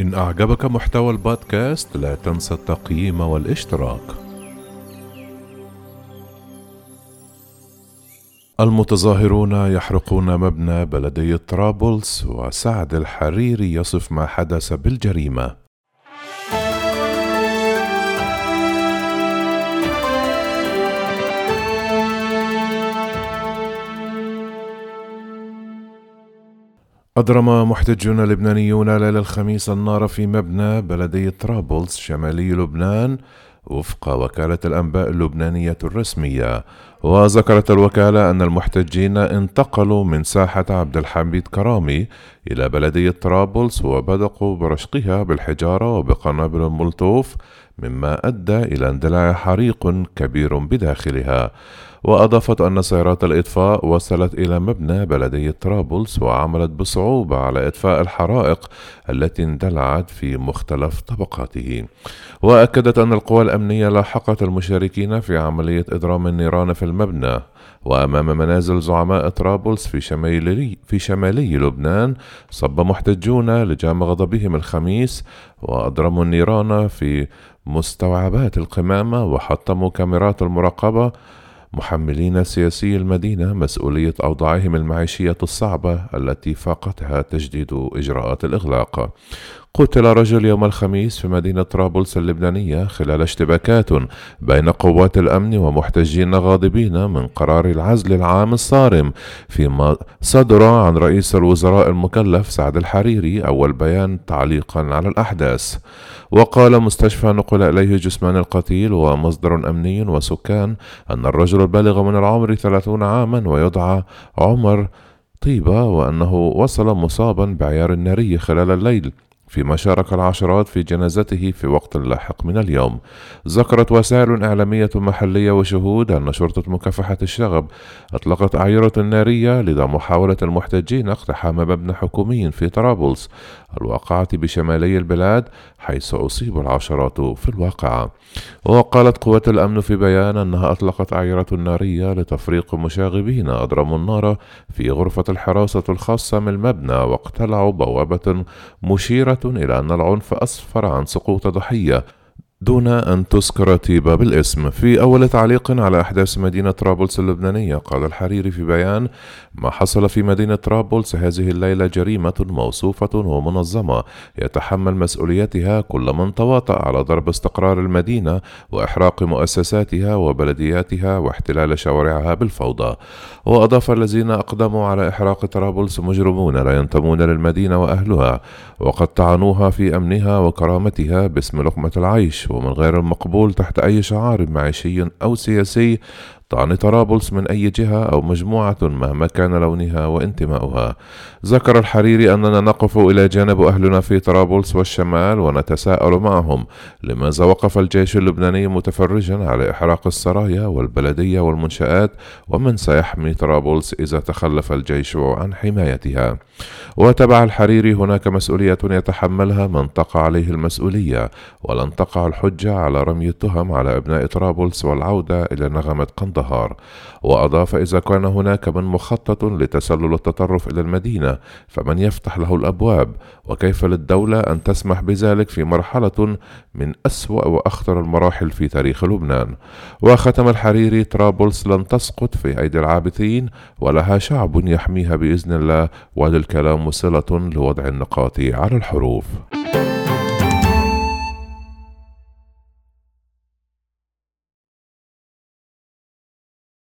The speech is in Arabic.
إن أعجبك محتوى البودكاست لا تنسى التقييم والاشتراك. المتظاهرون يحرقون مبنى بلدية طرابلس وسعد الحريري يصف ما حدث بالجريمة. أضرم محتجون لبنانيون ليلة الخميس النار في مبنى بلدية طرابلس شمالي لبنان وفق وكالة الأنباء اللبنانية الرسمية. وذكرت الوكالة أن المحتجين انتقلوا من ساحة عبد الحميد كرامي إلى بلدية طرابلس وبدأوا برشقها بالحجارة وبقنابل المولوتوف مما أدى إلى اندلاع حريق كبير بداخلها. وأضافت أن سيارات الإطفاء وصلت إلى مبنى بلدية طرابلس وعملت بصعوبة على إطفاء الحرائق التي اندلعت في مختلف طبقاته. وأكدت أن القوى الأمنية لاحقت المشاركين في عملية إضرام النيران في المبنى. وأمام منازل زعماء طرابلس في شمالي في شمالي لبنان صب محتجون لجام غضبهم الخميس وأضرموا النيران في مستوعبات القمامة وحطموا كاميرات المراقبة. محملين سياسي المدينة مسؤولية أوضاعهم المعيشية الصعبة التي فاقتها تجديد إجراءات الإغلاق. قتل رجل يوم الخميس في مدينة طرابلس اللبنانية خلال اشتباكات بين قوات الأمن ومحتجين غاضبين من قرار العزل العام الصارم. فيما صدر عن رئيس الوزراء المكلف سعد الحريري أول بيان تعليقا على الأحداث. وقال مستشفى نقل إليه جثمان القتيل ومصدر أمني وسكان أن الرجل البالغ من العمر ثلاثون عاما ويدعى عمر طيبة وأنه وصل مصابا بعيار ناري خلال الليل. فيما شارك العشرات في جنازته في وقت لاحق من اليوم. ذكرت وسائل إعلامية محلية وشهود أن شرطة مكافحة الشغب أطلقت أعيرة نارية لدى محاولة المحتجين اقتحام مبنى حكومي في طرابلس الواقعة بشمالي البلاد حيث أصيب العشرات في الواقعة. وقالت قوات الأمن في بيان أنها أطلقت أعيرة نارية لتفريق مشاغبين أضرموا النار في غرفة الحراسة الخاصة من المبنى واقتلعوا بوابة مشيرة إلى أن العنف أسفر عن سقوط ضحية. دون أن تذكر تيبا بالاسم. في أول تعليق على أحداث مدينة طرابلس اللبنانية قال الحريري في بيان ما حصل في مدينة طرابلس هذه الليلة جريمة موصوفة ومنظمة يتحمل مسؤوليتها كل من تواطأ على ضرب استقرار المدينة وإحراق مؤسساتها وبلدياتها واحتلال شوارعها بالفوضى. وأضاف الذين أقدموا على إحراق طرابلس مجرمون لا ينتمون للمدينة وأهلها وقد طعنوها في أمنها وكرامتها باسم لقمة العيش. ومن غير المقبول تحت أي شعار معيشي أو سياسي طعن طرابلس من أي جهة أو مجموعة مهما كان لونها وانتماؤها. ذكر الحريري أننا نقف إلى جانب أهلنا في طرابلس والشمال ونتساءل معهم. لماذا وقف الجيش اللبناني متفرجا على إحراق السرايا والبلدية والمنشآت؟ ومن سيحمي طرابلس إذا تخلف الجيش عن حمايتها؟ وتبع الحريري هناك مسؤولية يتحملها من تقع عليه المسؤولية ولن تقع الحجة على رمي التهم على أبناء طرابلس والعودة إلى نغمة قندهار وأضاف إذا كان هناك من مخطط لتسلل التطرف إلى المدينة فمن يفتح له الأبواب؟ وكيف للدولة أن تسمح بذلك في مرحلة من أسوأ وأخطر المراحل في تاريخ لبنان؟ وختم الحريري طرابلس لن تسقط في أيدي العابثين ولها شعب يحميها بإذن الله وللكلام صلة لوضع النقاط على الحروف.